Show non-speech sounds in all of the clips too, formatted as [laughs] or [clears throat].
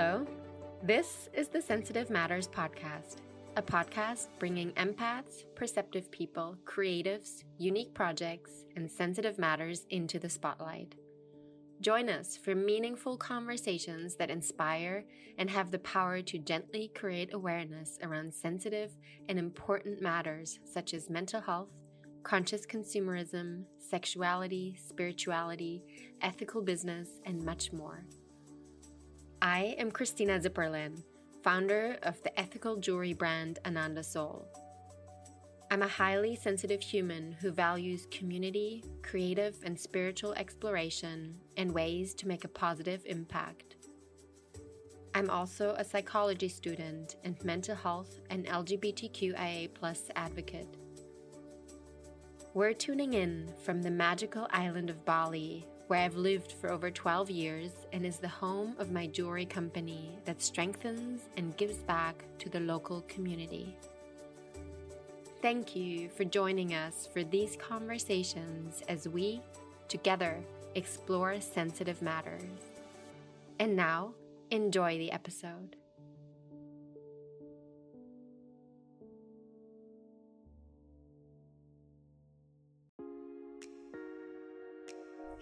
Hello. This is the Sensitive Matters podcast, a podcast bringing empaths, perceptive people, creatives, unique projects, and sensitive matters into the spotlight. Join us for meaningful conversations that inspire and have the power to gently create awareness around sensitive and important matters such as mental health, conscious consumerism, sexuality, spirituality, ethical business, and much more. I am Christina Zipperlin, founder of the ethical jewelry brand Ananda Soul. I'm a highly sensitive human who values community, creative, and spiritual exploration and ways to make a positive impact. I'm also a psychology student and mental health and LGBTQIA advocate. We're tuning in from the magical island of Bali, where I've lived for over 12 years and is the home of my jewelry company that strengthens and gives back to the local community. Thank you for joining us for these conversations as we, together, explore sensitive matters. And now, enjoy the episode.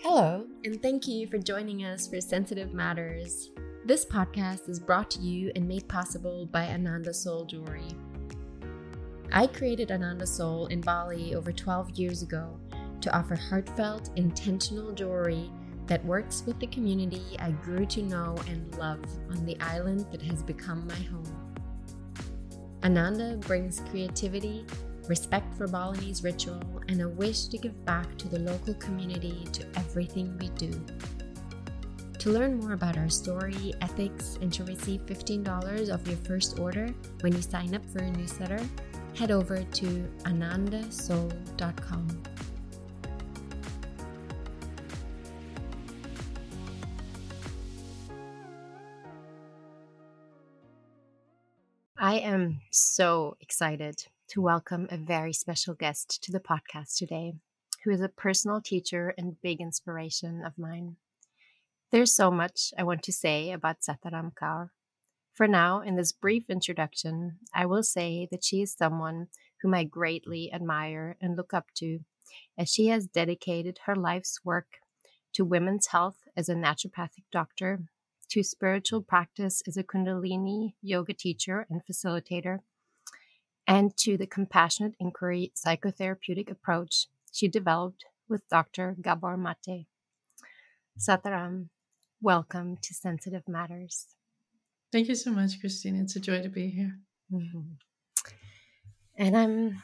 Hello, and thank you for joining us for Sensitive Matters. This podcast is brought to you and made possible by Ananda Soul Jewelry. I created Ananda Soul in Bali over 12 years ago to offer heartfelt, intentional jewelry that works with the community I grew to know and love on the island that has become my home. Ananda brings creativity, respect for Balinese ritual, and a wish to give back to the local community to everything we do. To learn more about our story, ethics, and to receive $15 off your first order when you sign up for a newsletter, head over to anandasoul.com. I am so excited to welcome a very special guest to the podcast today, who is a personal teacher and big inspiration of mine. There's so much I want to say about Sat Dharam Kaur. For now, in this brief introduction, I will say that she is someone whom I greatly admire and look up to, as she has dedicated her life's work to women's health as a naturopathic doctor, to spiritual practice as a Kundalini yoga teacher and facilitator, and to the compassionate inquiry psychotherapeutic approach she developed with Dr. Gabor Mate. Sat Dharam, welcome to Sensitive Matters. Thank you so much, Christine. It's a joy to be here. Mm-hmm. And I'm,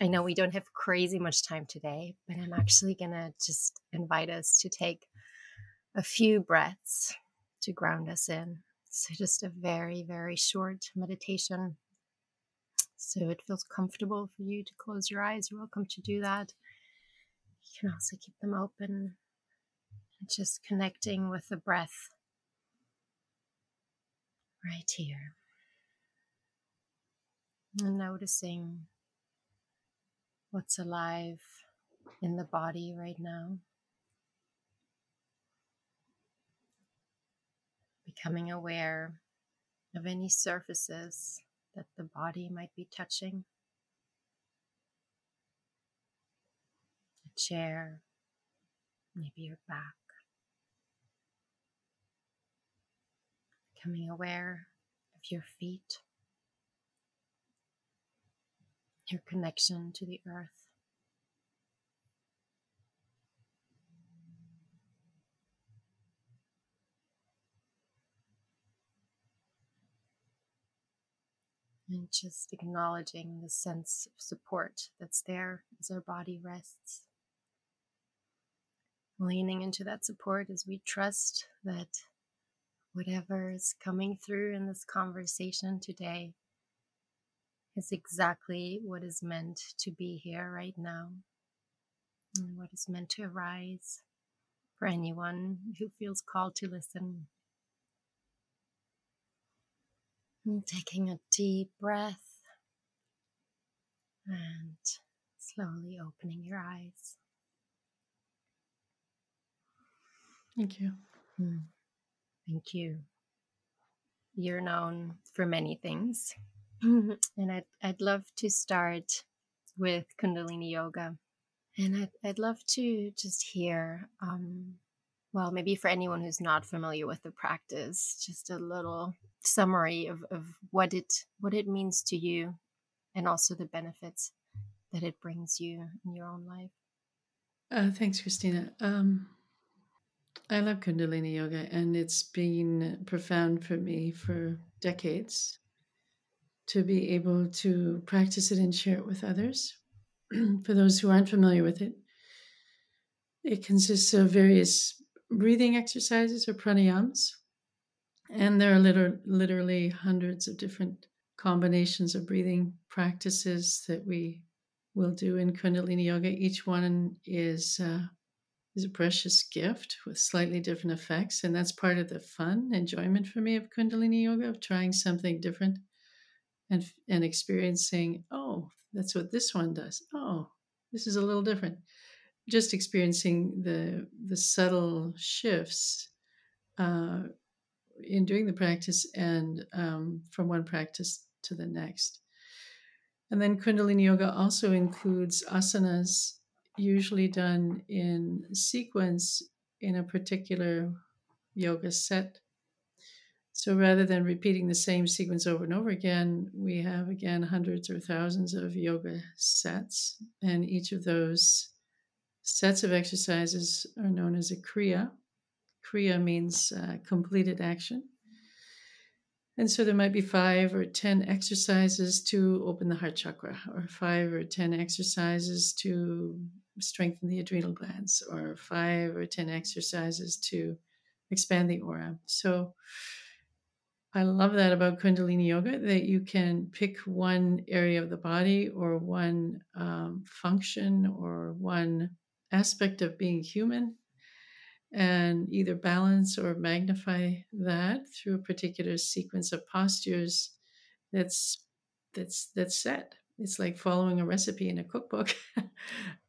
I know we don't have crazy much time today, but I'm actually going to just invite us to take a few breaths to ground us in. So, just a very, very short meditation so it feels comfortable for you to close your eyes, you're welcome to do that. You can also keep them open and just connecting with the breath right here. And noticing what's alive in the body right now. Becoming aware of any surfaces that the body might be touching. A chair, maybe your back. Becoming aware of your feet, your connection to the earth. And just acknowledging the sense of support that's there as our body rests. Leaning into that support as we trust that whatever is coming through in this conversation today is exactly what is meant to be here right now and what is meant to arise for anyone who feels called to listen. And taking a deep breath and slowly opening your eyes. Thank you. Mm. Thank you. you're known for many things. [laughs] and I'd, I'd love to start with Kundalini Yoga. And I'd, I'd love to just hear, um, well, maybe for anyone who's not familiar with the practice, just a little summary of, of what it what it means to you and also the benefits that it brings you in your own life. Uh, thanks, Christina. Um, I love Kundalini Yoga, and it's been profound for me for decades to be able to practice it and share it with others. [clears throat] for those who aren't familiar with it, it consists of various breathing exercises or pranayams, and there are liter- literally hundreds of different combinations of breathing practices that we will do in Kundalini Yoga. Each one is uh, is a precious gift with slightly different effects, and that's part of the fun enjoyment for me of Kundalini Yoga of trying something different and and experiencing. Oh, that's what this one does. Oh, this is a little different. Just experiencing the the subtle shifts uh, in doing the practice and um, from one practice to the next. And then Kundalini Yoga also includes asanas, usually done in sequence in a particular yoga set. So rather than repeating the same sequence over and over again, we have again hundreds or thousands of yoga sets. And each of those sets of exercises are known as a Kriya. Kriya means uh, completed action. And so there might be five or 10 exercises to open the heart chakra, or five or 10 exercises to strengthen the adrenal glands, or five or 10 exercises to expand the aura. So I love that about Kundalini Yoga that you can pick one area of the body or one um, function or one aspect of being human and either balance or magnify that through a particular sequence of postures that's that's that's set. It's like following a recipe in a cookbook. [laughs]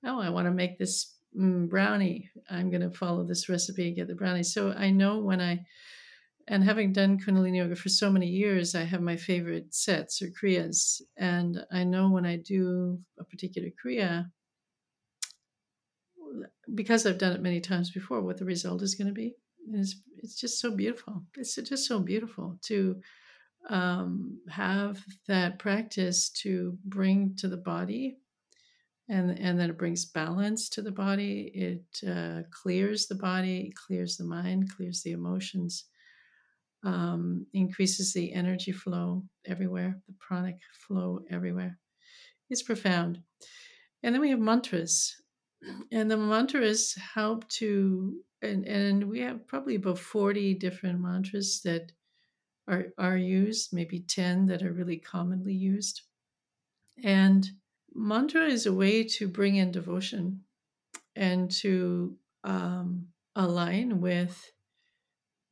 Oh i want to make this mm, brownie. I'm going to follow this recipe and get the brownie. So i know when i and having done kundalini yoga for so many years i have my favorite sets or kriyas. And i know when i do a particular kriya because I've done it many times before, what the result is going to be. it's, it's just so beautiful. It's just so beautiful to um, have that practice to bring to the body. And, and then it brings balance to the body. It uh, clears the body, clears the mind, clears the emotions, um, increases the energy flow everywhere, the pranic flow everywhere. It's profound. And then we have mantras and the mantras help to and and we have probably about 40 different mantras that are are used maybe 10 that are really commonly used. And mantra is a way to bring in devotion and to um, align with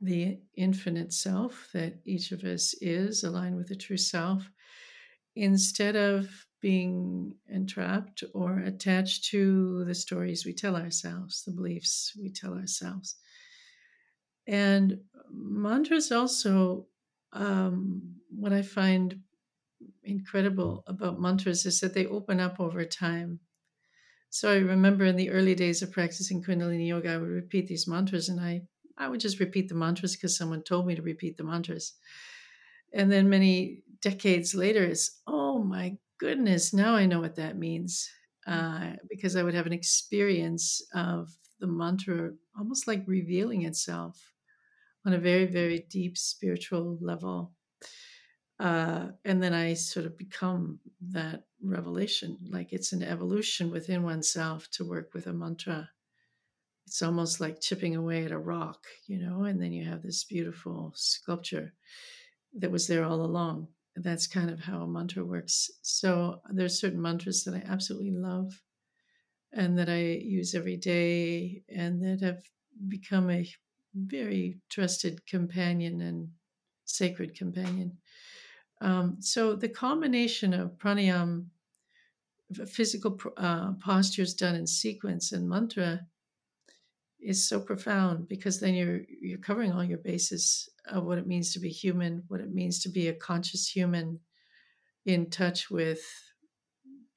the infinite self that each of us is align with the true self instead of being entrapped or attached to the stories we tell ourselves, the beliefs we tell ourselves. And mantras also, um, what I find incredible about mantras is that they open up over time. So I remember in the early days of practicing Kundalini Yoga, I would repeat these mantras and I, I would just repeat the mantras because someone told me to repeat the mantras. And then many decades later, it's, oh my goodness, now I know what that means. Mm. Uh, because I would have an experience of the mantra almost like revealing itself on a very, very deep spiritual level. Uh, and then I sort of become that revelation, like it's an evolution within oneself to work with a mantra. It's almost like chipping away at a rock, you know, and then you have this beautiful sculpture that was there all along that's kind of how a mantra works. So there's certain mantras that I absolutely love and that I use every day and that have become a very trusted companion and sacred companion. Um, so the combination of pranayam, physical uh, postures done in sequence, and mantra is so profound because then you're you're covering all your bases of what it means to be human, what it means to be a conscious human in touch with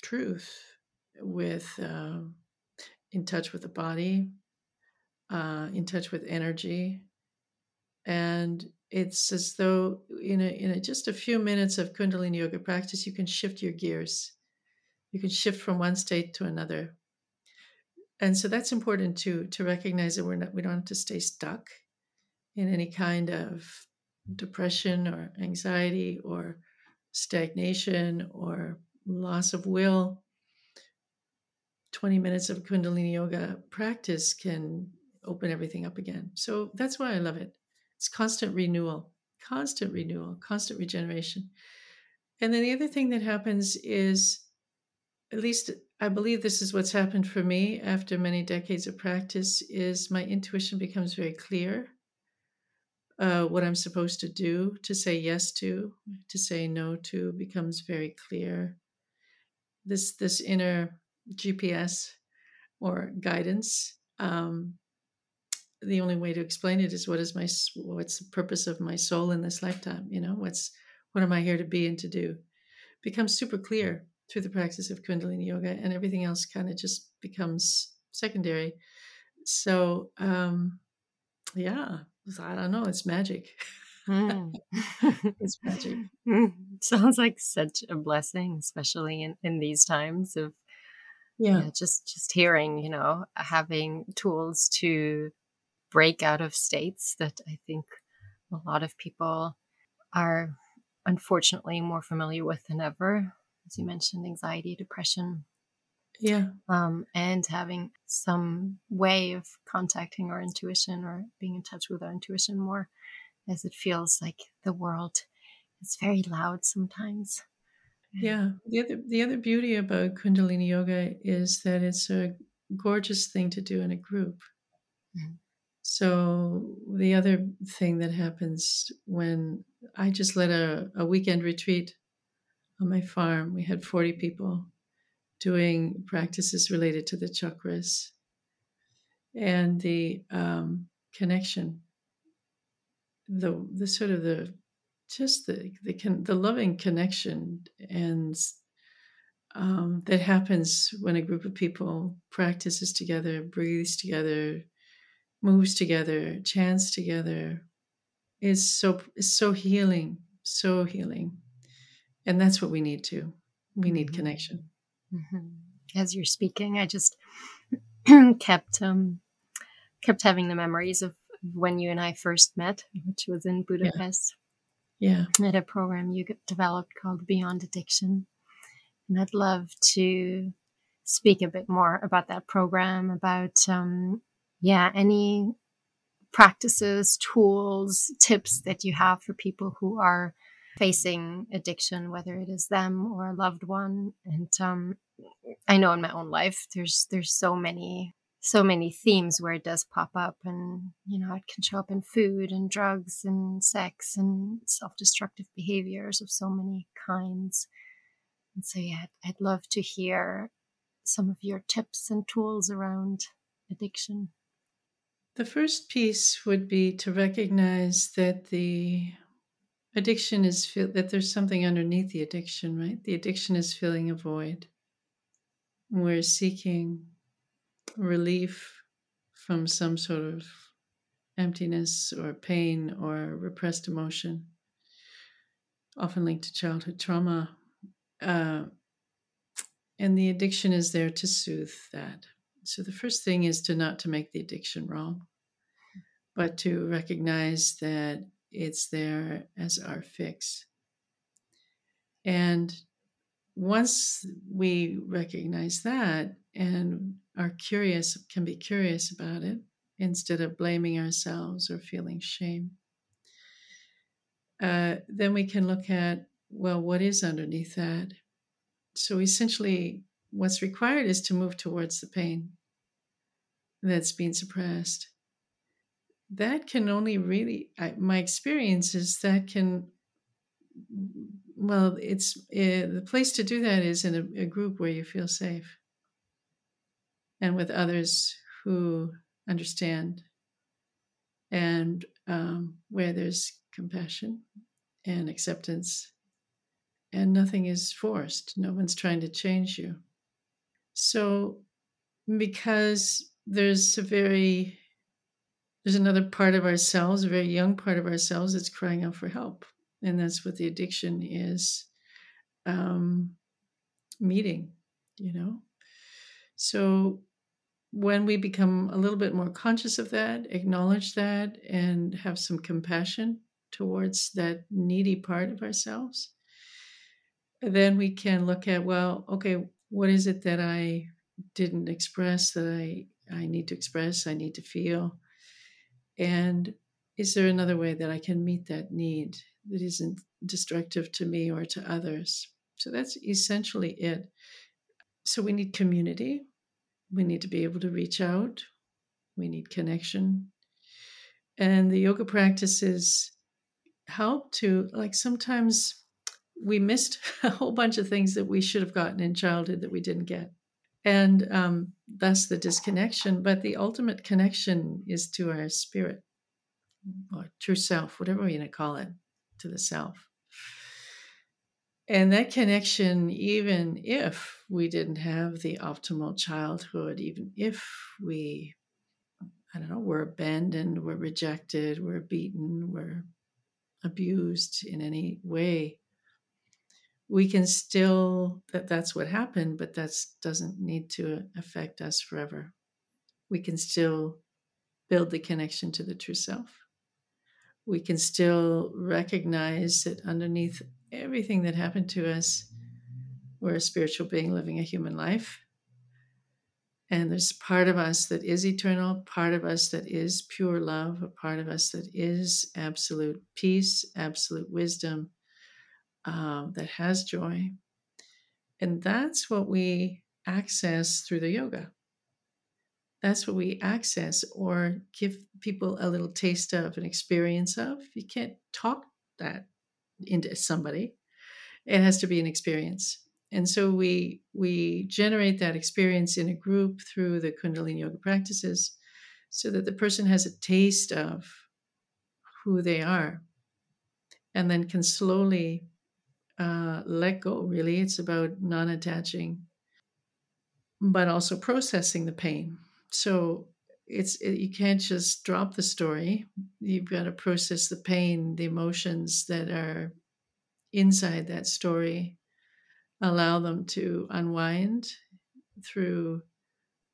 truth, with uh, in touch with the body, uh, in touch with energy, and it's as though in a, in a, just a few minutes of Kundalini yoga practice, you can shift your gears. You can shift from one state to another and so that's important to to recognize that we're not we don't have to stay stuck in any kind of depression or anxiety or stagnation or loss of will. 20 minutes of kundalini yoga practice can open everything up again. So that's why i love it. It's constant renewal constant renewal constant regeneration. And then the other thing that happens is at least I believe this is what's happened for me after many decades of practice is my intuition becomes very clear uh, what I'm supposed to do, to say yes to, to say no to becomes very clear. This this inner GPS or guidance. Um, the only way to explain it is what is my what's the purpose of my soul in this lifetime? You know, what's what am I here to be and to do? Becomes super clear through the practice of Kundalini yoga, and everything else kind of just becomes secondary. So, um, yeah, I don't know. It's magic. Mm. [laughs] it's magic. [laughs] Sounds like such a blessing, especially in, in these times of yeah. yeah, just just hearing, you know, having tools to break out of states that I think a lot of people are unfortunately more familiar with than ever as you mentioned, anxiety, depression. Yeah. Um, and having some way of contacting our intuition or being in touch with our intuition more, as it feels like the world is very loud sometimes. Yeah. The other the other beauty about Kundalini yoga is that it's a gorgeous thing to do in a group. Mm-hmm. So the other thing that happens when I just led a, a weekend retreat on my farm, we had 40 people doing practices related to the chakras and the um, connection, the the sort of the just the the the loving connection and um, that happens when a group of people practices together, breathes together, moves together, chants together, is so is so healing, so healing and that's what we need to we need mm-hmm. connection mm-hmm. as you're speaking i just [clears throat] kept um kept having the memories of when you and i first met which was in budapest yeah, yeah. at a program you developed called beyond addiction and i'd love to speak a bit more about that program about um yeah any practices tools tips that you have for people who are facing addiction, whether it is them or a loved one. And um, I know in my own life, there's there's so many so many themes where it does pop up, and you know it can show up in food and drugs and sex and self-destructive behaviors of so many kinds. And so, yeah, I'd love to hear some of your tips and tools around addiction. The first piece would be to recognize that the Addiction is feel that there's something underneath the addiction, right? The addiction is filling a void. We're seeking relief from some sort of emptiness or pain or repressed emotion, often linked to childhood trauma. Uh, and the addiction is there to soothe that. So the first thing is to not to make the addiction wrong, but to recognize that it's there as our fix. And once we recognize that and are curious, can be curious about it instead of blaming ourselves or feeling shame, uh, then we can look at well, what is underneath that? So essentially, what's required is to move towards the pain that's being suppressed that can only really I, my experience is that can well it's uh, the place to do that is in a, a, group where you feel safe and with others who understand, and um, where there's compassion and acceptance, and nothing is forced. No one's trying to change you. So, because there's a very there's another part of ourselves, a very young part of ourselves that's crying out for help. And that's what the addiction is um, meeting, you know? So when we become a little bit more conscious of that, acknowledge that, and have some compassion towards that needy part of ourselves, then we can look at, well, okay, what is it that I didn't express that I, I need to express, I need to feel? And is there another way that I can meet that need that isn't destructive to me or to others? So that's essentially it. So we need community. We need to be able to reach out. We need connection. And the yoga practices help to, like, sometimes we missed [laughs] a whole bunch of things that we should have gotten in childhood that we didn't get. And um, that's the disconnection. But the ultimate connection is to our spirit or true self, whatever we're going to call it, to the self. And that connection, even if we didn't have the optimal childhood, even if we, I don't know, were abandoned, were rejected, were beaten, were abused in any way, we can still that that's what happened but that doesn't need to affect us forever. We can still build the connection to the true self. We can still recognize that underneath everything that happened to us we're a spiritual being living a human life. And there's part of us that is eternal part of us that is pure love a part of us that is absolute peace absolute wisdom um, that has joy. And that's what we access through the yoga. That's what we access or give people a little taste of an experience of. You can't talk that into somebody. It has to be an experience. And so we we generate that experience in a group through the Kundalini yoga practices so that the person has a taste of who they are and then can slowly uh, let go, really. It's about non attaching, but also processing the pain. So it's it, you can't just drop the story. You've got to process the pain, the emotions that are inside that story, allow them to unwind through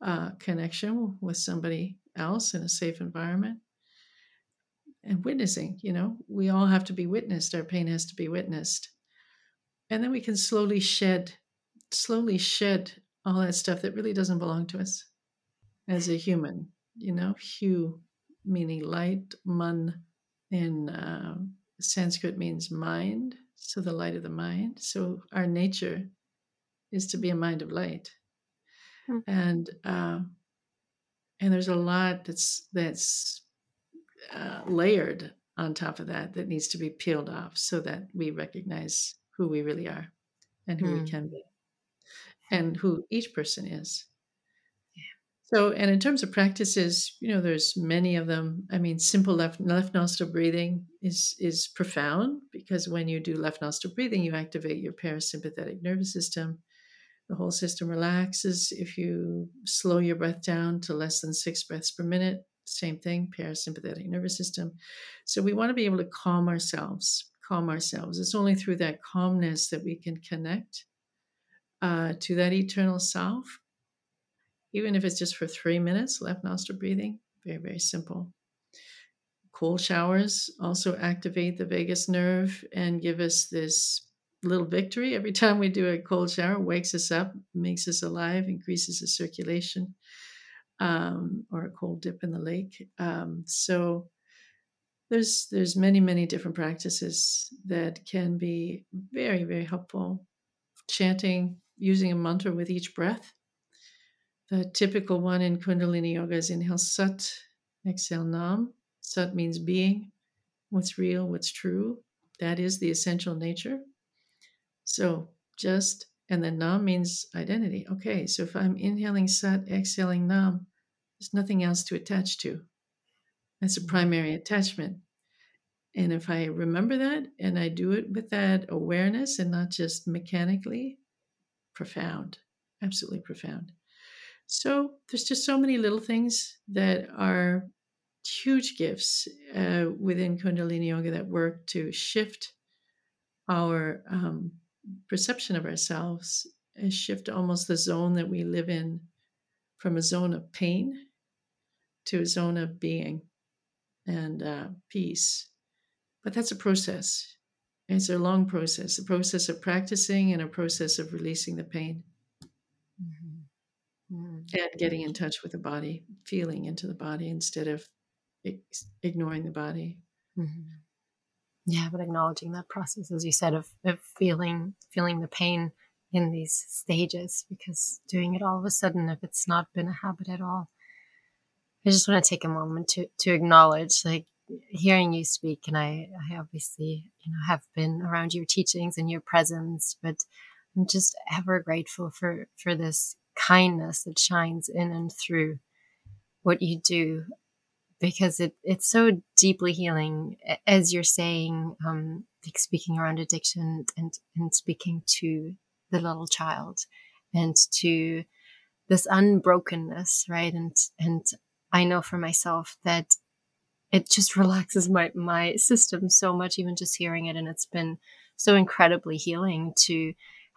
uh, connection with somebody else in a safe environment and witnessing you know we all have to be witnessed our pain has to be witnessed and then we can slowly shed slowly shed all that stuff that really doesn't belong to us as a human you know hue meaning light man in uh, sanskrit means mind so the light of the mind so our nature is to be a mind of light hmm. and uh, and there's a lot that's that's uh, layered on top of that that needs to be peeled off so that we recognize who we really are and who mm. we hmm. can be and who each person is. So, and in terms of practices, you know, there's many of them. I mean, simple left left nostril breathing is is profound because when you do left nostril breathing, you activate your parasympathetic nervous system. The whole system relaxes. If you slow your breath down to less than six breaths per minute, same thing, parasympathetic nervous system. So we want to be able to calm ourselves calm ourselves. It's only through that calmness that we can connect uh, to that eternal self, even if it's just for three minutes, left nostril breathing. Very, very simple. Cold showers also activate the vagus nerve and give us this little victory every [laughs] time we do a cold shower wakes us up makes us alive increases the circulation um, or a cold dip in the lake um, so there's there's many many different practices that can be very very helpful. Chanting using a mantra with each breath. The typical one in kundalini yoga is inhale sat exhale nam. Sat means being. What's real what's true that is the essential nature. So just and then nam means identity. Okay so if i'm inhaling sat exhaling nam There's nothing else to attach to. That's a primary attachment. And if I remember that and I do it with that awareness and not just mechanically, profound, absolutely profound. So there's just so many little things that are huge gifts uh, within Kundalini Yoga that work to shift our um, perception of ourselves and shift almost the zone that we live in from a zone of pain to a zone of being and uh, peace. But that's a process. It's a long process, a process of practicing and a process of releasing the pain mm-hmm. Mm-hmm. and getting in touch with the body, feeling into the body instead of ignoring the body. Mm-hmm. Yeah, but acknowledging that process, as you said, of, of feeling feeling the pain in these stages, because doing it all of a sudden, if it's not been a habit at all, I just want to take a moment to to acknowledge, like hearing you speak, and I, I obviously, you know, have been around your teachings and your presence, but I'm just ever grateful for for this kindness that shines in and through what you do because it, it's so deeply healing as you're saying um, like speaking around addiction and and speaking to the little child and to this unbrokenness right and and i know for myself that it just [laughs] relaxes my my system so much even just hearing it and it's been so incredibly healing to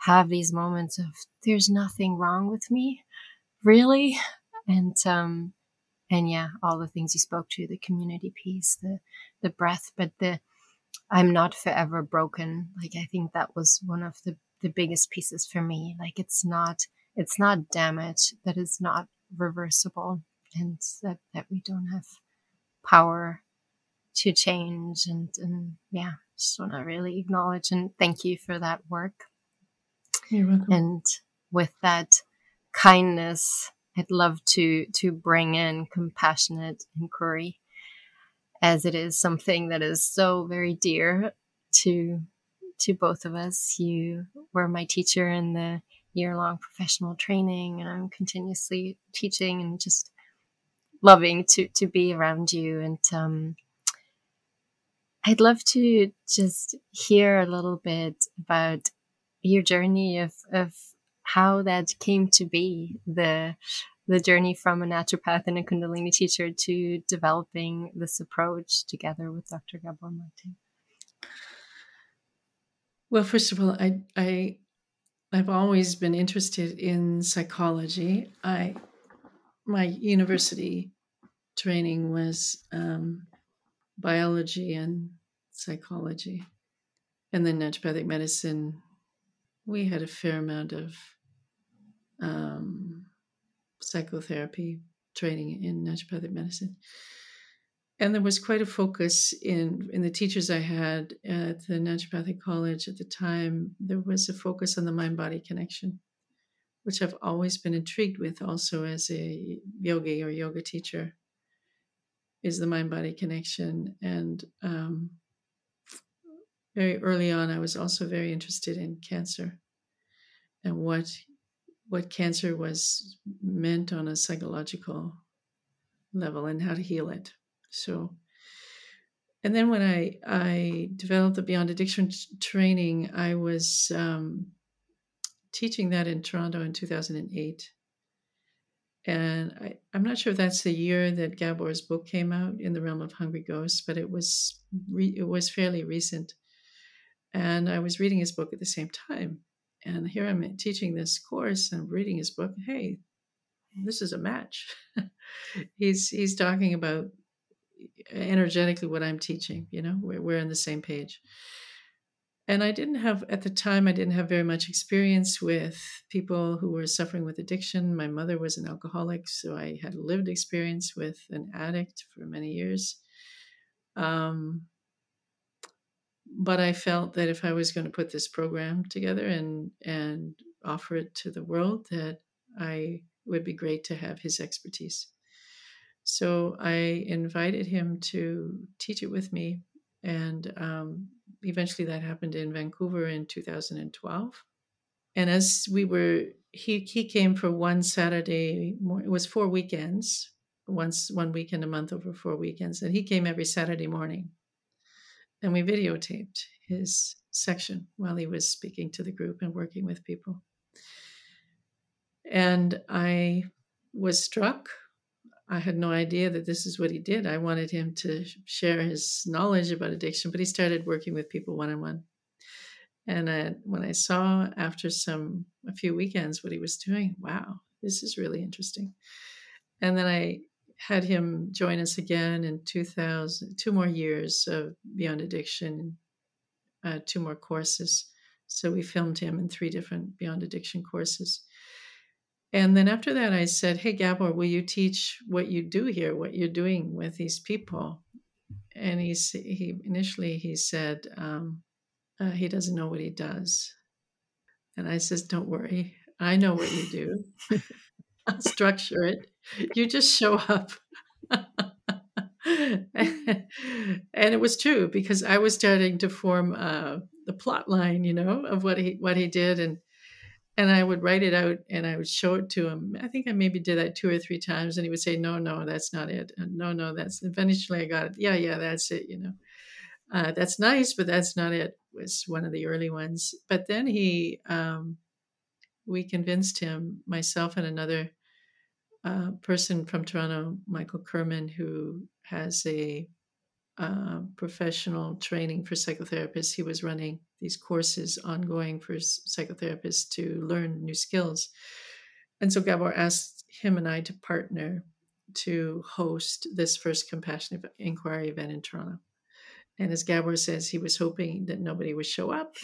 have these moments of there's nothing wrong with me really and um and yeah, all the things you spoke to, the community piece, the the breath, but the I'm not forever broken. Like I think that was one of the the biggest pieces for me. Like it's not it's not damage that is not reversible and that that we don't have power to change and and yeah, just want to really acknowledge and thank you for that work. You're welcome. And with that kindness I'd love to to bring in compassionate inquiry as it is something that is so very dear to to both of us. You were my teacher in the year long professional training and I'm continuously teaching and just loving to to be around you and um I'd love to just hear a little bit about your journey of of how that came to be the the journey from a naturopath and a kundalini teacher to developing this approach together with Dr. Gabor Mate? Well, first of all, I I I've always been interested in psychology. I my university training was um, biology and psychology, and then naturopathic medicine. We had a fair amount of um, psychotherapy training in naturopathic medicine. And there was quite a focus in in the teachers I had at the naturopathic college at the time. There was a focus on the mind body connection, which I've always been intrigued with. Also, as a yogi or yoga teacher, is the mind body connection. And um, very early on, I was also very interested in cancer and what what cancer was meant on a psychological level and how to heal it. So, and then when I I developed the Beyond Addiction training, I was um, teaching that in Toronto in 2008. And I, I'm not sure if that's the year that Gabor's book came out in the realm of hungry ghosts, but it was re, it was fairly recent. And I was reading his book at the same time and here I'm teaching this course and reading his book. Hey, this is a match. [laughs] he's he's talking about energetically what I'm teaching. You know, we're we're on the same page. And I didn't have at the time. I didn't have very much experience with people who were suffering with addiction. My mother was an alcoholic, so I had lived experience with an addict for many years. Um, but I felt that if I was going to put this program together and and offer it to the world, that I would be great to have his expertise. So I invited him to teach it with me, and um, eventually that happened in Vancouver in 2012. And as we were, he he came for one Saturday. It was four weekends, once one weekend a month over four weekends, and he came every Saturday morning, and we videotaped his section while he was speaking to the group and working with people. And I was struck. I had no idea that this is what he did. I wanted him to share his knowledge about addiction, but he started working with people one on one. And I, when I saw after some a few weekends what he was doing, wow, this is really interesting. And then I had him join us again in 2000, two more years of Beyond Addiction, uh, two more courses. So we filmed him in three different Beyond Addiction courses. And then after that, I said, Hey, Gabor, will you teach what you do here, what you're doing with these people? And he, he initially he said um, uh, he doesn't know what he does. And I says, Don't worry, I know what you do. [laughs] I'll structure it. You just show up. [laughs] and it was true because I was starting to form uh, the plot line, you know, of what he what he did, and and I would write it out and I would show it to him. I think I maybe did that two or three times, and he would say, "No, no, that's not it. No, no, that's." Eventually, I got it. Yeah, yeah, that's it. You know, uh, that's nice, but that's not it. Was one of the early ones. But then he, um, we convinced him, myself and another uh, person from Toronto, Michael Kerman, who has a uh, professional training for psychotherapists. He was running these courses ongoing for psychotherapists to learn new skills. And so Gabor asked him and I to partner to host this first compassionate inquiry event in Toronto. And as Gabor says, he was hoping that nobody would show up.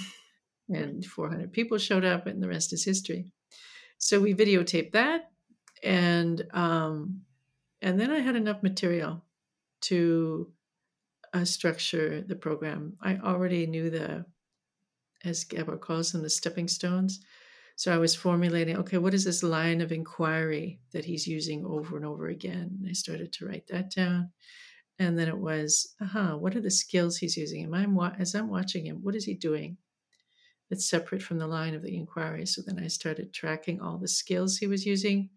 And 400 people showed up, and the rest is history. So we videotaped that, and um, and then I had enough material to uh, structure the program. I already knew the, as Gabor calls them, the stepping stones. So I was formulating, okay, what is this line of inquiry that he's using over and over again? And I started to write that down. And then it was, aha, uh-huh, what are the skills he's using? Am I, as I'm watching him, what is he doing? That's separate from the line of the inquiry. So then I started tracking all the skills he was using,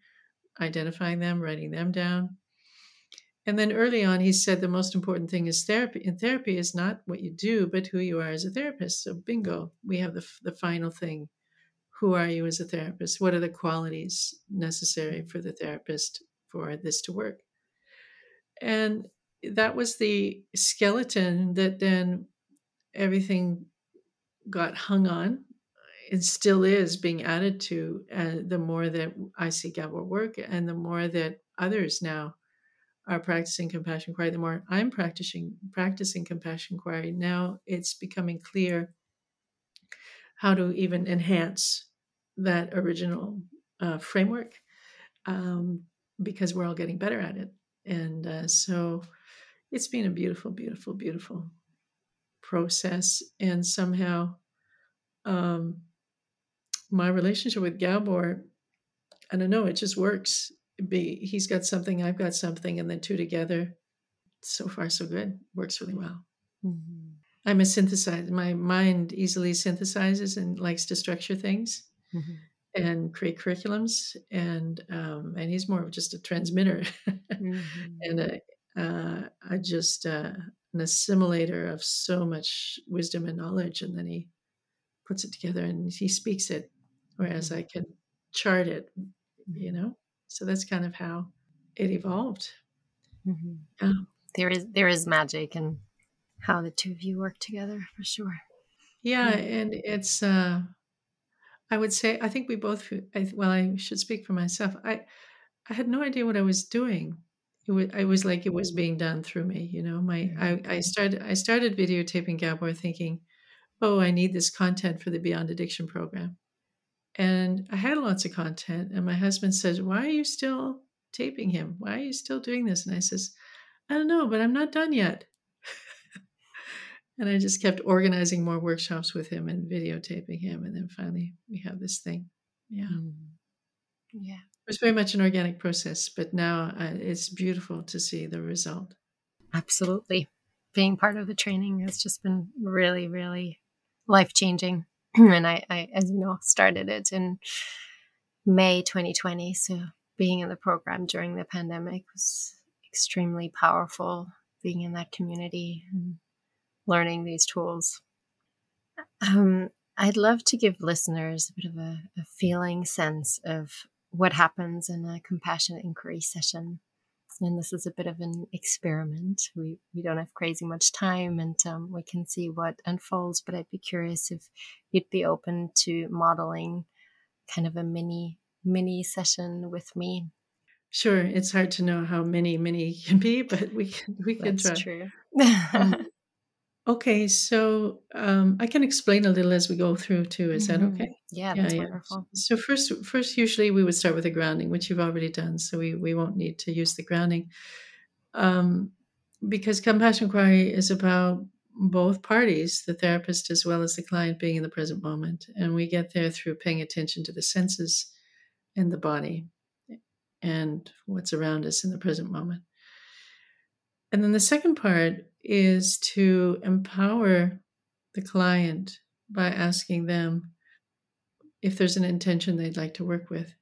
identifying them, writing them down. And then early on, he said the most important thing is therapy. And therapy is not what you do, but who you are as a therapist. So, bingo, we have the, the final thing. Who are you as a therapist? What are the qualities necessary for the therapist for this to work? And that was the skeleton that then everything got hung on. It still is being added to uh, the more that I see Gabor work and the more that others now are practicing compassion inquiry, the more I'm practicing practicing compassion inquiry, now it's becoming clear how to even enhance that original uh, framework um, because we're all getting better at it. And uh, so it's been a beautiful, beautiful, beautiful process. And somehow um, my relationship with Gabor, I don't know, it just works be he's got something, I've got something, and then two together. So far, so good. Works really well. Mm-hmm. I'm a synthesizer. My mind easily synthesizes and likes to structure things mm-hmm. and create curriculums. And um, and he's more of just a transmitter [laughs] mm-hmm. and a, uh, a just uh, an assimilator of so much wisdom and knowledge. And then he puts it together and he speaks it, whereas mm-hmm. I can chart it. You know. So that's kind of how it evolved. Mm-hmm. Yeah. There is there is magic in how the two of you work together for sure. Yeah, and it's uh I would say I think we both I, well I should speak for myself. I I had no idea what I was doing. It was I was like it was being done through me, you know. My I, I started I started videotaping Gabor thinking, "Oh, I need this content for the Beyond Addiction program." And I had lots of content. And my husband says, Why are you still taping him? Why are you still doing this? And I says, I don't know, but I'm not done yet. [laughs] and I just kept organizing more workshops with him and videotaping him. And then finally we have this thing. Yeah. Mm. Yeah. It was very much an organic process, but now uh, it's beautiful to see the result. Absolutely. Being part of the training has just been really, really life changing. [clears throat] and I, I, as you know, started it in May 2020. So being in the program during the pandemic was extremely powerful being in that community and learning these tools. Um, I'd love to give listeners a bit of a, a feeling sense of what happens in a compassionate inquiry session. And this is a bit of an experiment. We, we don't have crazy much time and um, we can see what unfolds, but I'd be curious if you'd be open to modeling kind of a mini mini session with me. Sure, it's hard to know how many many can be, but we can we can That's try. true. Um, [laughs] okay, so um, I can explain a little as we go through too. Is that Mhm. okay? Yeah, Yeah, that's yeah. wonderful. So first, first, usually we would start with the grounding, which you've already done. So we we won't need to use the grounding, um, because compassion inquiry is about both parties, the therapist as well as the client, being in the present moment, and we get there through paying attention to the senses and the body and what's around us in the present moment. And then the second part is to empower the client by asking them if there's an intention they'd like to work with.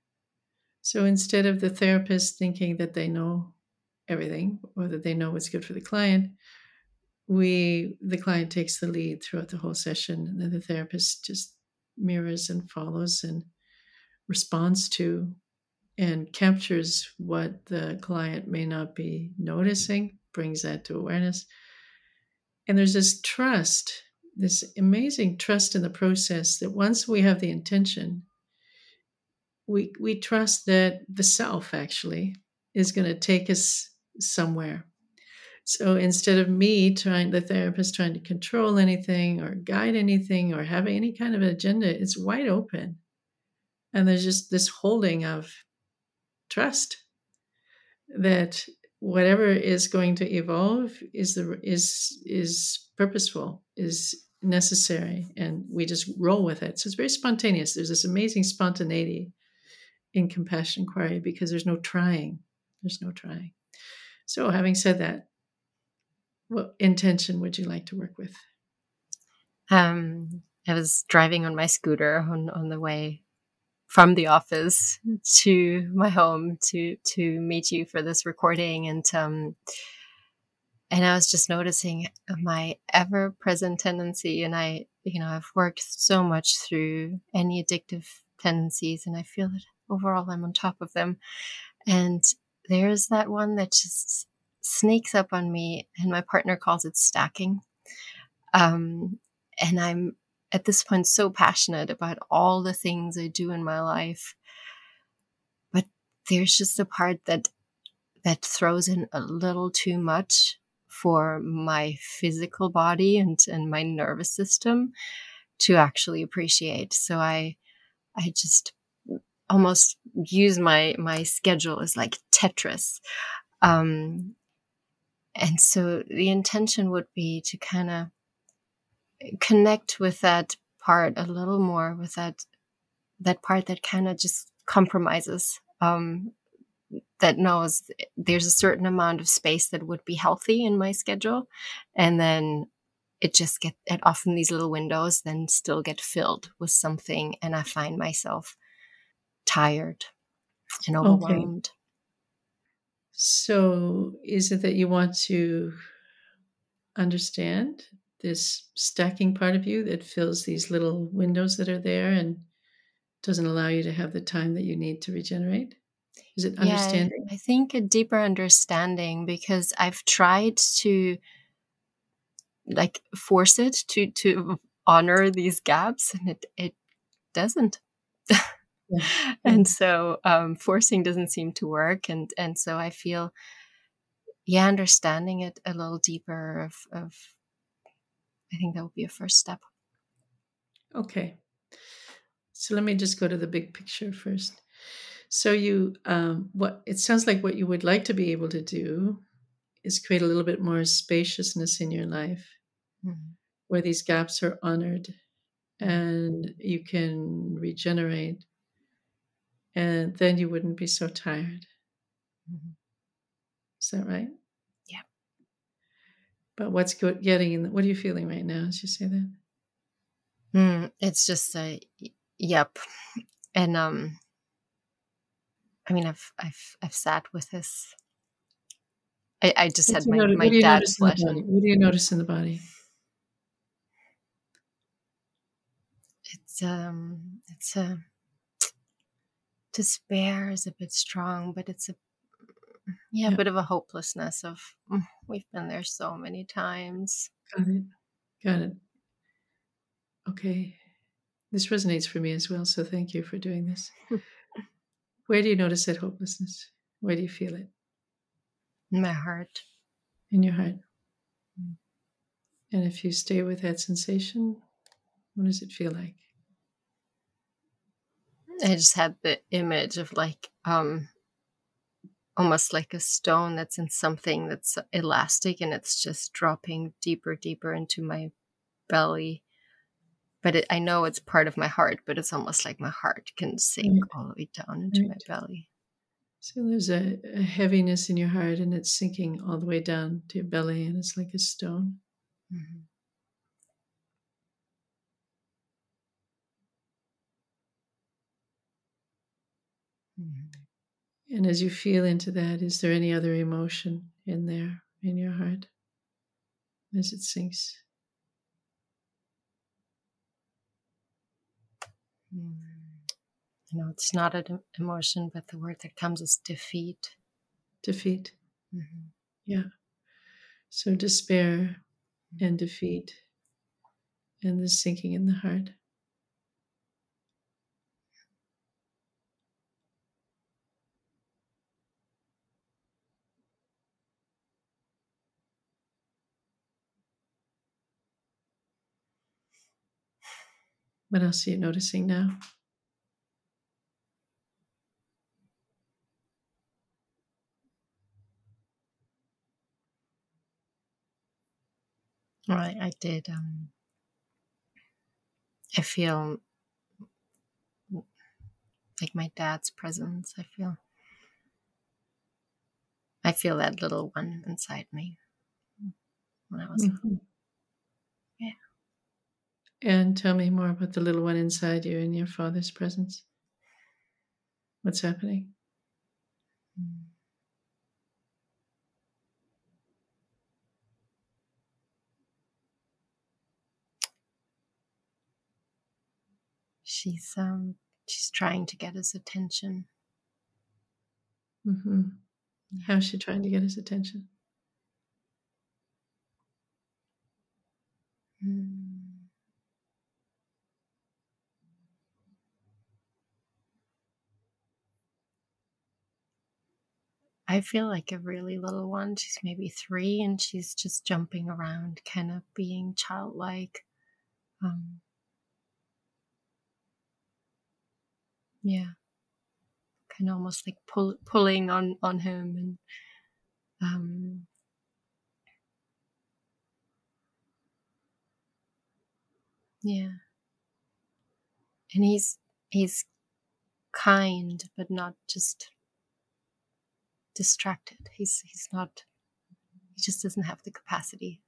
So instead of the therapist thinking that they know everything or that they know what's good for the client, we the client takes the lead throughout the whole session and then the therapist just mirrors and follows and responds to and captures what the client may not be noticing, brings that to awareness. And there's this trust, this amazing trust in the process that once we have the intention, we we trust that the self actually is going to take us somewhere. So instead of me trying, the therapist trying to control anything or guide anything or having any kind of agenda, it's wide open. And there's just this holding of trust that whatever is going to evolve is the is is purposeful is necessary and we just roll with it. So it's very spontaneous. There's this amazing spontaneity in compassion inquiry because there's no trying. There's no trying. So having said that what intention would you like to work with? Um, I was driving on my scooter on, on the way from the office to my home to to meet you for this recording and um and I was just noticing my ever present tendency and I you know I've worked so much through any addictive tendencies and I feel that overall I'm on top of them. And there's that one that just sneaks up on me and my partner calls it stacking. Um and I'm at this point so passionate about all the things I do in my life. But there's just a part that that throws in a little too much for my physical body and, and my nervous system to actually appreciate. So I I just almost use my my schedule as like Tetris. Um and so the intention would be to kind of connect with that part a little more with that that part that kind of just compromises um that knows there's a certain amount of space that would be healthy in my schedule and then it just get it often these little windows then still get filled with something and i find myself tired and okay. overwhelmed. So is it that you want to understand this stacking part of you that fills these little windows that are there and doesn't allow you to have the time that you need to regenerate? Is it yeah understanding? i think a deeper understanding because i've tried to like force it to to honor these gaps and it it doesn't Yeah. Yeah. [laughs] and so um forcing doesn't seem to work and and so i feel yeah understanding it a little deeper of of i think that would be a first step Okay. So let me just go to the big picture first. So you um what it sounds like what you would like to be able to do is create a little bit more spaciousness in your life Mhm. where these gaps are honored and you can regenerate and then you wouldn't be so tired. Mhm. Is that right? But what's good getting in? The, what are you feeling right now as you say that? Mm, it's just a yep and um i mean i've i've i've sat with this I, I just What had my, noti- my dad's notice in the flashing. body? What do you notice in the body? It's um it's a despair is a bit strong, but it's a yeah, a bit of a hopelessness of "Mm, we've been there so many times. got it. Got it. Okay. This resonates for me as well, so thank you for doing this. Where do you notice that hopelessness? Where do you feel it? In my heart. In your heart. Mm. And if you stay with that sensation, what does it feel like? I just had the image of like um almost like a stone that's in something that's elastic and it's just dropping deeper deeper into my belly but it, i know it's part of my heart but it's almost like my heart can sink Right. all the way down into my belly So there's a, a heaviness in your heart and it's sinking all the way down to your belly and it's like a stone. Mhm. And as you feel into that, is there any other emotion in there in your heart as it sinks? Mm. you know it's not an emotion but the word that comes is defeat Defeat. Mhm. Yeah. So despair and defeat and the sinking in the heart. What else are you noticing now? Right, I, did um i feel like my dad's presence i feel i feel that little one inside me when i was Mhm. And tell me more about the little one inside you in your father's presence. What's happening? Mm. she's um she's trying to get his attention Mm-hmm. How's she trying to get his attention? Mm. I feel like a really little one. She's maybe three and she's just jumping around, kind of being childlike. Um, yeah, kind of almost like pull, pulling on, on him and um, yeah. And he's he's kind, but not just distracted. He's he's not. He just doesn't have the capacity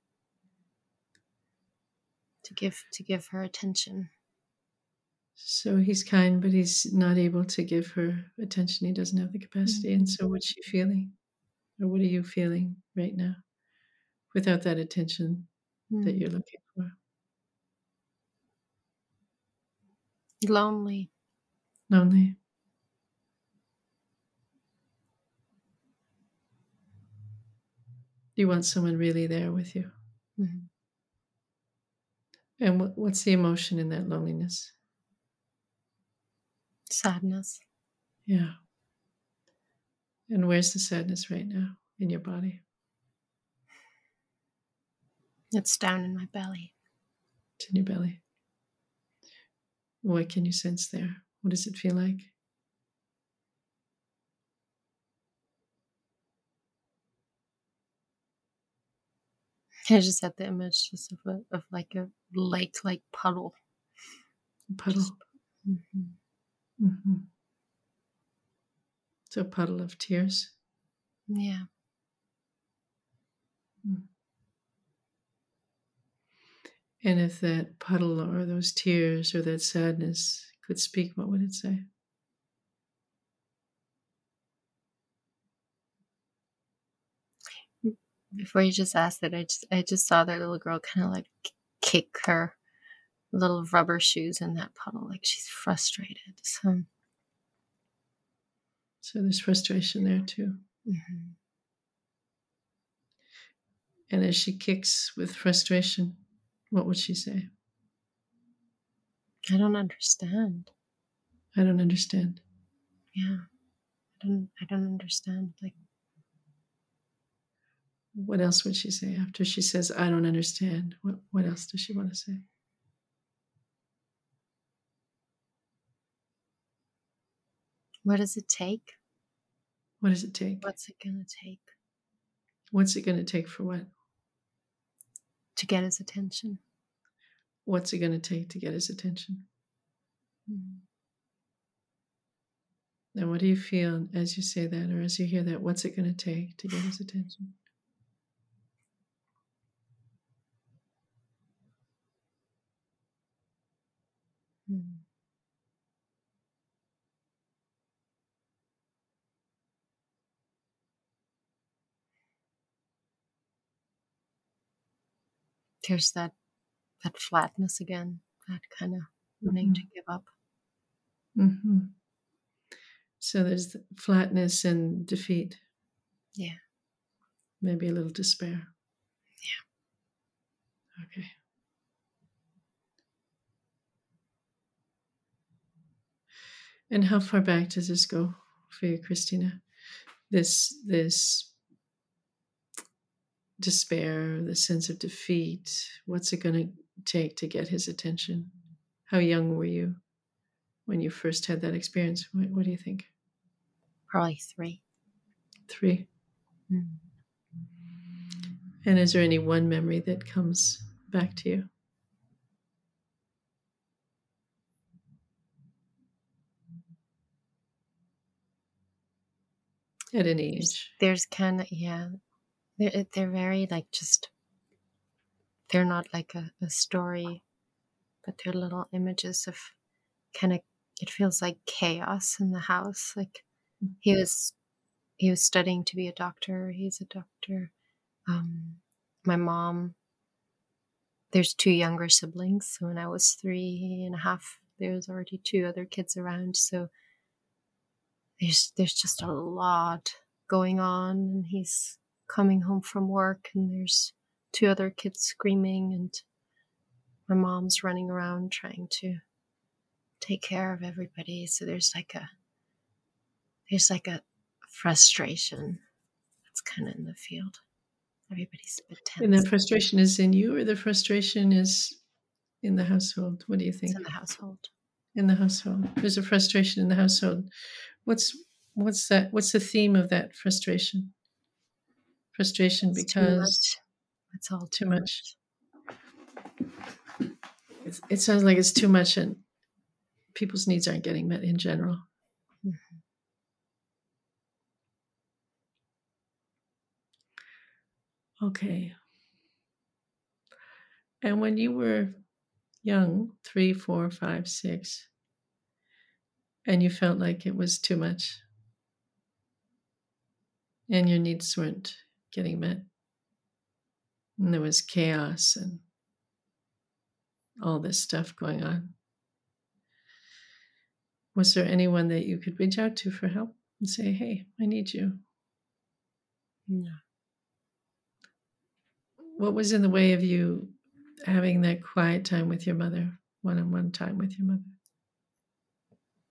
to give to give her attention. So he's kind, but he's not able to give her attention. He doesn't have the capacity. And so, what's she feeling? Or what are you feeling right now without that attention that Mm. you're looking for? Lonely. Lonely. You want someone really there with you. Mhm. And what, what's the emotion in that loneliness? Sadness. Yeah. And where's the sadness right now in your body? It's down in my belly. It's in your belly. What can you sense there? What does it feel like? I just had the image just of, a, of like a lake like puddle. Puddle. Mhm. hmm So a puddle of tears. Yeah. And if that puddle or those tears or that sadness could speak, what would it say? Before you just asked it, I just I just saw that little girl kind of like kick her little rubber shoes in that puddle, like she's frustrated. So, so there's frustration there too. Mm-hmm. And as she kicks with frustration, what would she say? I don't understand. I don't understand. Yeah. I don't I don't understand. Like what else would she say after she says, I don't understand? What what else does she want to say? What does it take? What does it take? What's it gonna take? What's it gonna take for what? To get his attention. What's it gonna take to get his attention? Mm-hmm. And what do you feel as you say that or as you hear that? What's it going to take to get his attention? There's that that flatness again, that kind of wanting mm-hmm. to give up. Mm-hmm. So there's flatness and defeat. Yeah. Maybe a little despair. Yeah. Okay. And how far back does this go for you, Christina? This this despair, the sense of defeat. What's it going to take to get his attention? How young were you when you first had that experience? What, what do you think? Probably three. Three. Mm. And is there any one memory that comes back to you? At any age? There's kind of, yeah. They're, they're very like just, they're not like a, a story, but they're little images of kind of, it feels like chaos in the house. Like he was he was studying to be a doctor. He's a doctor. Um, my mom. There's two younger siblings. So when I was three and a half, there was already two other kids around. So there's there's just a lot going on, and he's coming home from work, and there's two other kids screaming, and my mom's running around trying to take care of everybody. So there's like a there's like a frustration that's kind of in the field. Everybody's a bit tense. And the frustration is in you, or the frustration is in the household? What do you think? It's in the household. In the household, there's a frustration in the household. What's what's that? What's the theme of that frustration? Frustration it's because it's all too, much. much. it sounds like it's too much, and people's needs aren't getting met in general. Mm-hmm. Okay. And when you were young, three, four, five, six, and you felt like it was too much, and your needs weren't getting met, and there was chaos and all this stuff going on, was there anyone that you could reach out to for help and say, hey, I need you? No what was in the way of you having that quiet time with your mother, one on one time with your mother?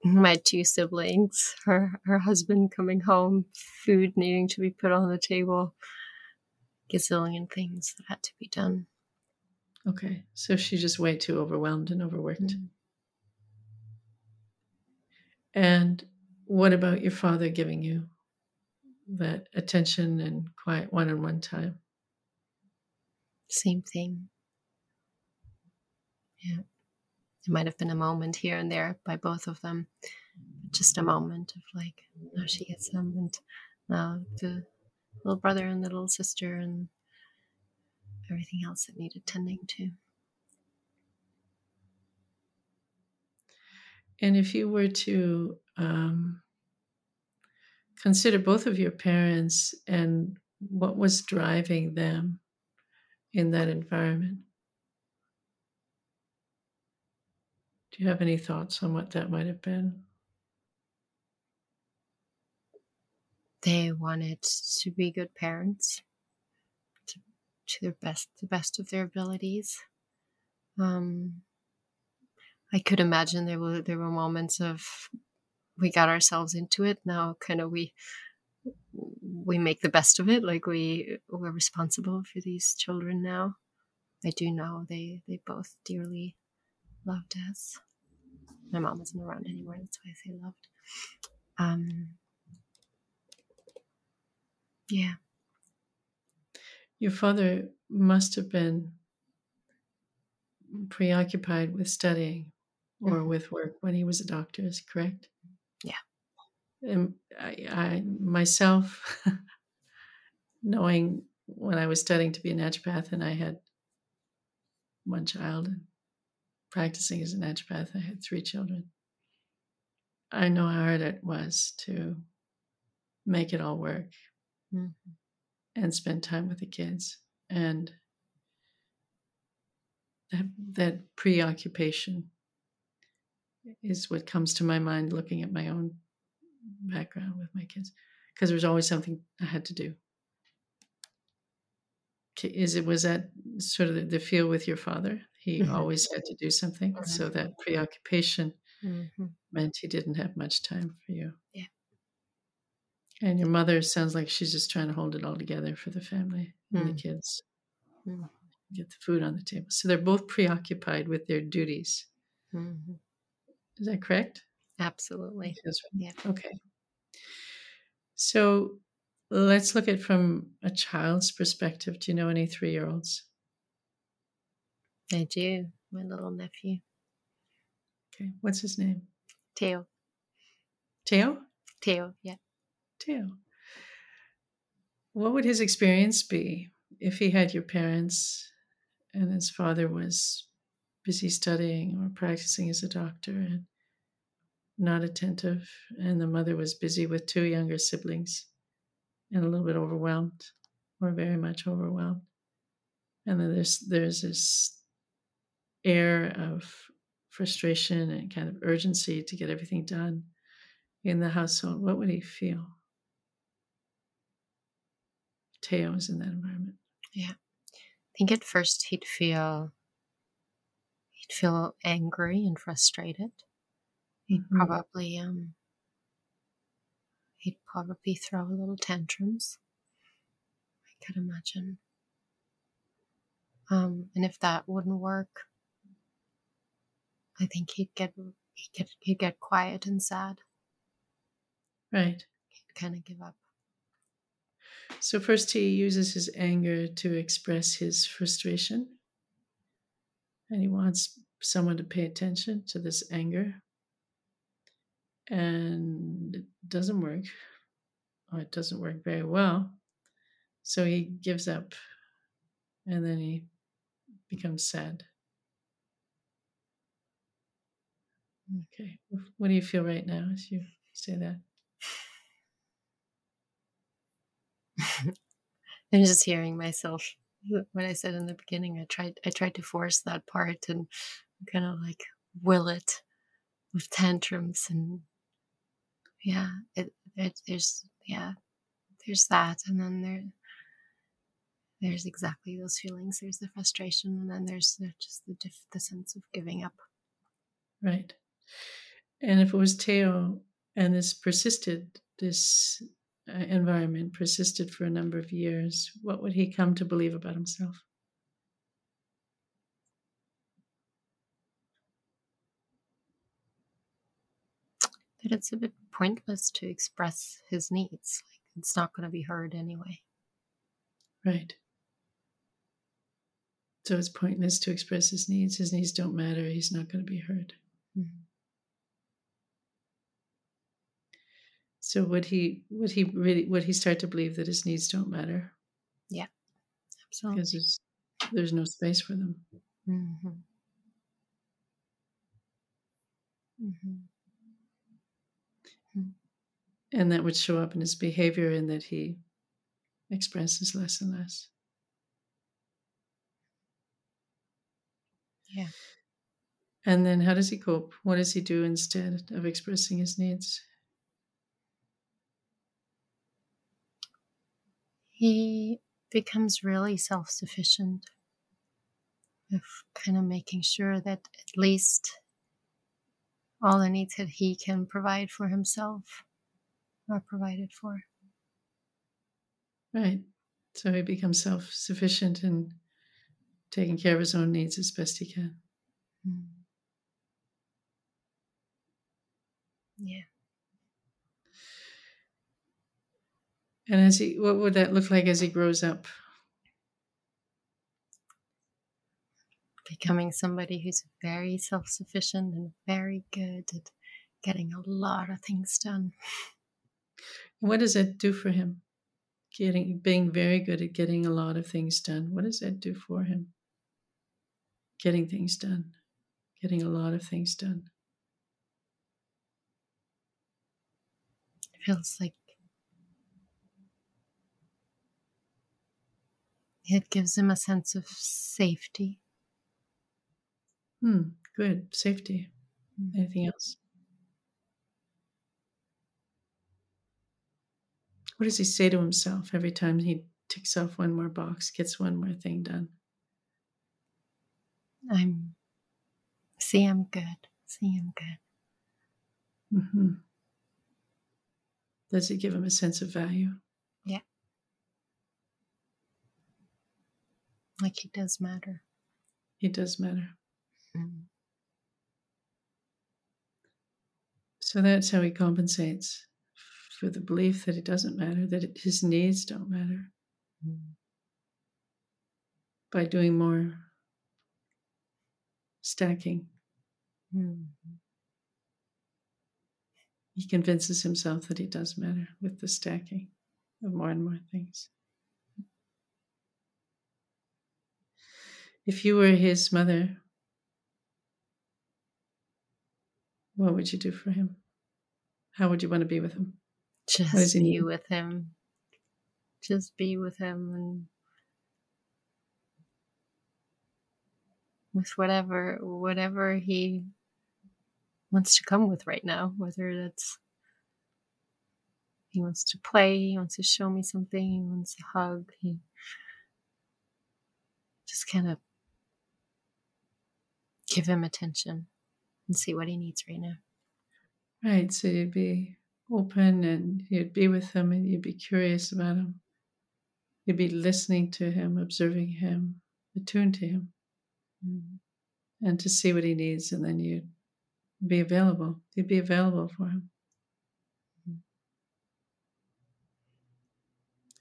My two siblings, her her husband coming home, food needing to be put on the table, gazillion things that had to be done. Okay, so she's just way too overwhelmed and overworked. Mm-hmm. And what about your father giving you that attention and quiet one on one time? Same thing. Yeah. It might have been a moment here and there by both of them. Just a moment of like, now she gets them, and now the little brother and the little sister, and everything else that needed tending to. And if you were to um, consider both of your parents and what was driving them in that environment? You have any thoughts on what that might have been? They wanted to be good parents to, to their best, the best of their abilities. Um, I could imagine there were there were moments of we got ourselves into it. Now, kind of we we make the best of it. Like we we're responsible for these children now. I do know they they both dearly loved us. My mom isn't around anymore. That's why I say loved. Um, yeah. Your father must have been preoccupied with studying or mm-hmm. with work when he was a doctor, is correct? Yeah. And I, I myself, [laughs] knowing when I was studying to be a naturopath and I had one child and practicing as a naturopath, I had three children. I know how hard it was to make it all work mm-hmm. and spend time with the kids. And that, that preoccupation is what comes to my mind looking at my own background with my kids because there was always something I had to do. Is it was that sort of the, the feel with your father? He mm-hmm. always had to do something, so that preoccupation mm-hmm. meant he didn't have much time for you. Yeah. And your mother sounds like she's just trying to hold it all together for the family and the mm. kids, mm. get the food on the table. So they're both preoccupied with their duties. Mm-hmm. Is that correct? Absolutely. Yeah. Okay. So let's look at from a child's perspective. Do you know any three year olds? I do. My little nephew. Okay. What's his name? Teo. Teo? Teo, yeah. Teo. What would his experience be if he had your parents and his father was busy studying or practicing as a doctor and not attentive, and the mother was busy with two younger siblings and a little bit overwhelmed, or very much overwhelmed. And then there's there's this air of frustration and kind of urgency to get everything done in the household. What would he feel? Teo was in that environment. Yeah. I think at first he'd feel he'd feel angry and frustrated. He'd mm-hmm. probably um he'd probably throw a little tantrums. I could imagine. Um, and if that wouldn't work, I think he'd get he'd get he'd get quiet and sad. Right. He'd kind of give up. So first he uses his anger to express his frustration. And he wants someone to pay attention to this anger and it doesn't work, or it doesn't work very well. So he gives up and then he becomes sad. Okay. What do you feel right now as you say that? [laughs] I'm just hearing myself uh, when I said in the beginning I tried I tried to force that part and kind of like will it with tantrums and yeah it, it there's yeah there's that and then there there's exactly those feelings there's the frustration and then there's just the the sense of giving up. Right. And if it was teo and this persisted this uh, environment persisted for a number of years what would he come to believe about himself that it's a bit pointless to express his needs. Like it's not going to be heard anyway. Right. So it's pointless to express his needs. His needs don't matter. He's not going to be heard. Mm-hmm. So would he would he really would he start to believe that his needs don't matter? Yeah, absolutely. Because there's there's no space for them. Mm-hmm. Mm-hmm and that would show up in his behavior in that he expresses less and less. Yeah. And then how does he cope? What does he do instead of expressing his needs? He becomes really self sufficient, of kind of making sure that at least all the needs that he can provide for himself are provided for. Right. So he becomes self sufficient and taking care of his own needs as best he can. Mm. Yeah. And as he, what would that look like as he grows up? Becoming somebody who's very self sufficient and very good at getting a lot of things done. [laughs] What does that do for him? Getting, being very good at getting a lot of things done. What does that do for him? Getting things done, getting a lot of things done. It feels like it gives him a sense of safety. Hmm, good. Safety. Mm. Anything else? What does he say to himself every time he ticks off one more box, gets one more thing done? I'm, see, I'm good. See, I'm good. hmm Does it give him a sense of value? Yeah. Like he does matter. It does matter. Mm. So that's how he compensates for the belief that it doesn't matter, that it, his needs don't matter, Mm. by doing more stacking. Mm. He convinces himself that it does matter with the stacking of more and more things. If you were his mother, what would you do for him? How would you want to be with him? Just be with him. Just be with him and with whatever whatever he wants to come with right now, whether that's he wants to play, he wants to show me something, he wants a hug, he just kind of give him attention and see what he needs right now. Right, so you'd be open and you'd be with him and you'd be curious about him. You'd be listening to him, observing him, attuned to him, Mm. and to see what he needs, and then you'd be available. You'd be available for him. Mhm.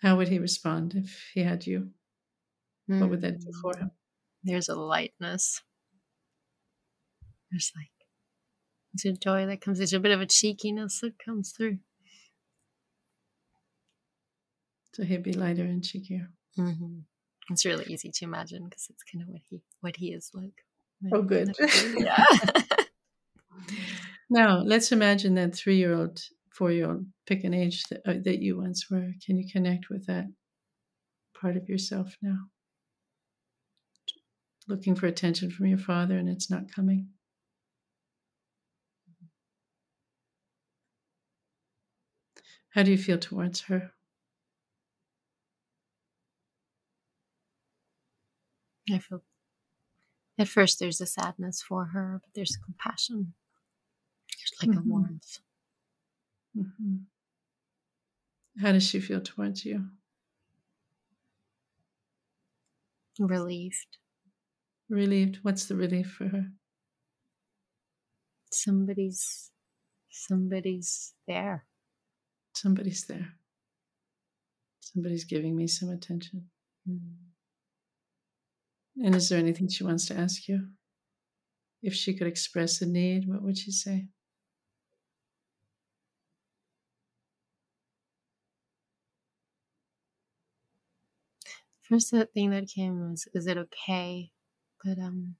How would he respond if he had you? What would that do Mm. for him? There's a lightness. There's like there's a joy that comes. There's a bit of a cheekiness that comes through. So he'd be lighter and cheekier. hmm It's really easy to imagine because it's kind of what he what he is like. Oh, good. [laughs] yeah. Now, let's imagine that three year old, four year old, pick an age that, uh, that you once were. Can you connect with that part of yourself now? Looking for attention from your father and it's not coming. How do you feel towards her? I feel at first there's a sadness for her, but there's compassion. There's like Mhm. a warmth. hmm How does she feel towards you? Relieved. Relieved. What's the relief for her? Somebody's somebody's there. Somebody's there. Somebody's giving me some attention. Mm. And is there anything she wants to ask you? If she could express a need, what would she say? First thing that came was is it okay? But um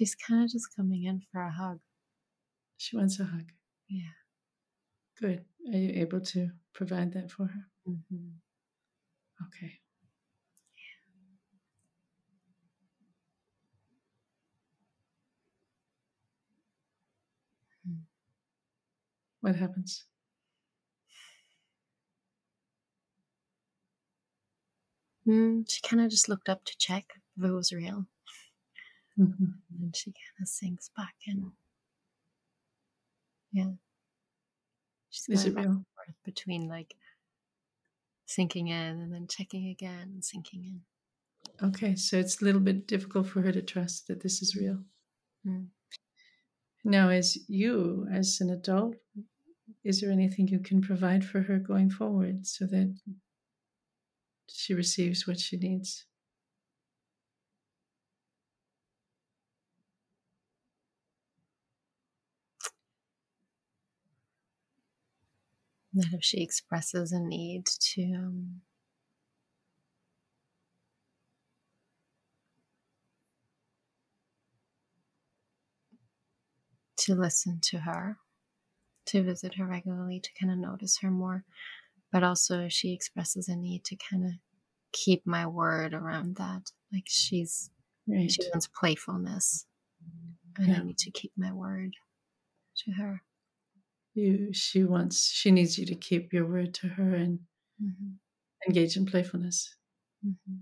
she's kind of just coming in for a hug. She wants a hug. Yeah. Good. Are you able to provide that for her? hmm Okay. Hmm. What happens? Mm, she kind of just looked up to check if it was real. Mhm. And then she kind of sinks back in. Yeah. She's Is it back real? and forth between like sinking in and then checking again and sinking in. Okay, so it's a little bit difficult for her to trust that this is real. Mm. Now, as you, as an adult, is there anything you can provide for her going forward so that she receives what she needs? That if she expresses a need to um, to listen to her, to visit her regularly, to kind of notice her more, but also if she expresses a need to kind of keep my word around that. Like she's Right. she wants playfulness, and Yeah. I need to keep my word to her. You, she wants, she needs you to keep your word to her and hmm engage in playfulness. hmm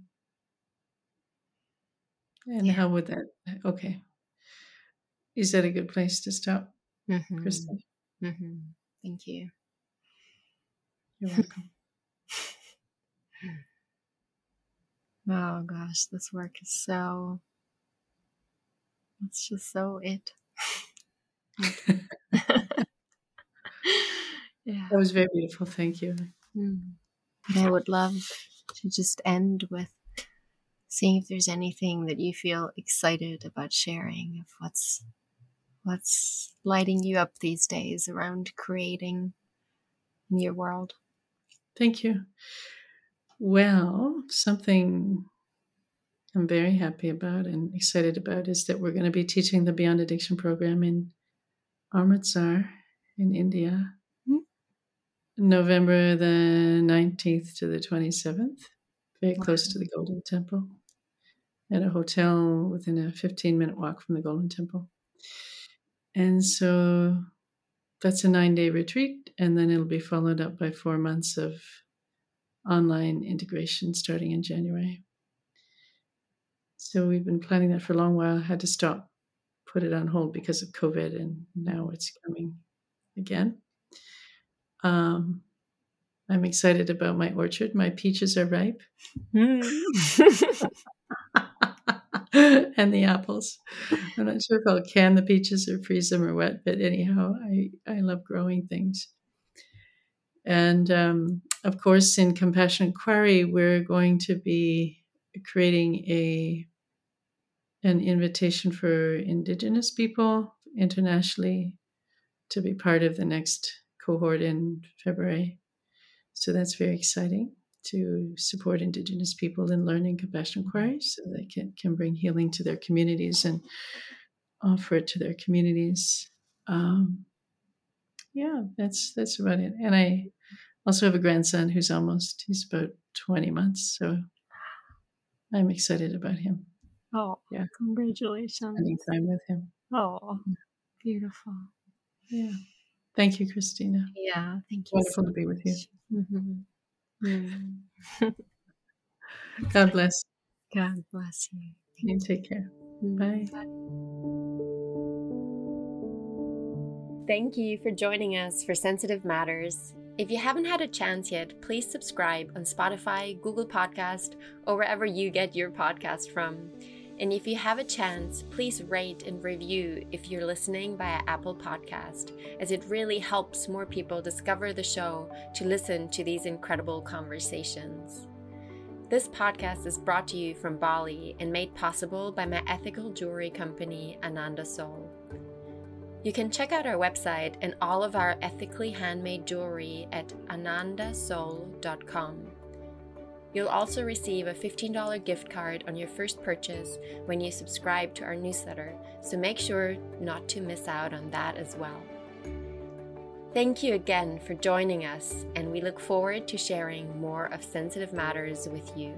And Yeah. how would that? Okay, is that a good place to stop, hmm Kristen? hmm Thank you. You're [laughs] welcome. Oh gosh, this work is so. It's just so it. [laughs] [laughs] yeah. That was very beautiful. Thank you. Mm. I would love to just end with seeing if there's anything that you feel excited about sharing of what's what's lighting you up these days around creating in your world. Thank you. Well, something I'm very happy about and excited about is that we're going to be teaching the Beyond Addiction program in Amritsar in India. November the 19th to the 27th, very close to the Golden Temple, at a hotel within a 15 minute walk from the Golden Temple. And so that's a nine day retreat, and then it'll be followed up by four months of online integration starting in January. So we've been planning that for a long while, had to stop, put it on hold because of COVID, and now it's coming again. Um, I'm excited about my orchard. My peaches are ripe [laughs] [laughs] and the apples. I'm not sure if I'll can the peaches or freeze them or what, but anyhow, I, I love growing things. And um, of course, in Compassion Inquiry, we're going to be creating a an invitation for Indigenous people internationally to be part of the next cohort in February. So that's very exciting to support Indigenous people in learning compassion inquiry so they can, can bring healing to their communities and offer it to their communities. Um, yeah, that's that's about it. And I also have a grandson who's almost he's about 20 months, so I'm excited about him, oh, Yeah. congratulations. spending time with him. Oh, beautiful. Yeah. Thank you, Christina. Yeah, thank you. Wonderful to be with you. Mhm. Mm. [laughs] God bless. God bless you. You take care. Bye. Thank you for joining us for Sensitive Matters. If you haven't had a chance yet, please subscribe on Spotify, Google Podcast, or wherever you get your podcast from. And if you have a chance, please rate and review if you're listening via Apple Podcast, as it really helps more people discover the show to listen to these incredible conversations. This podcast is brought to you from Bali and made possible by my ethical jewelry company, Ananda Soul. You can check out our website and all of our ethically handmade jewelry at anandasoul.com. You'll also receive a $15 gift card on your first purchase when you subscribe to our newsletter, so make sure not to miss out on that as well. Thank you again for joining us, and we look forward to sharing more of sensitive matters with you.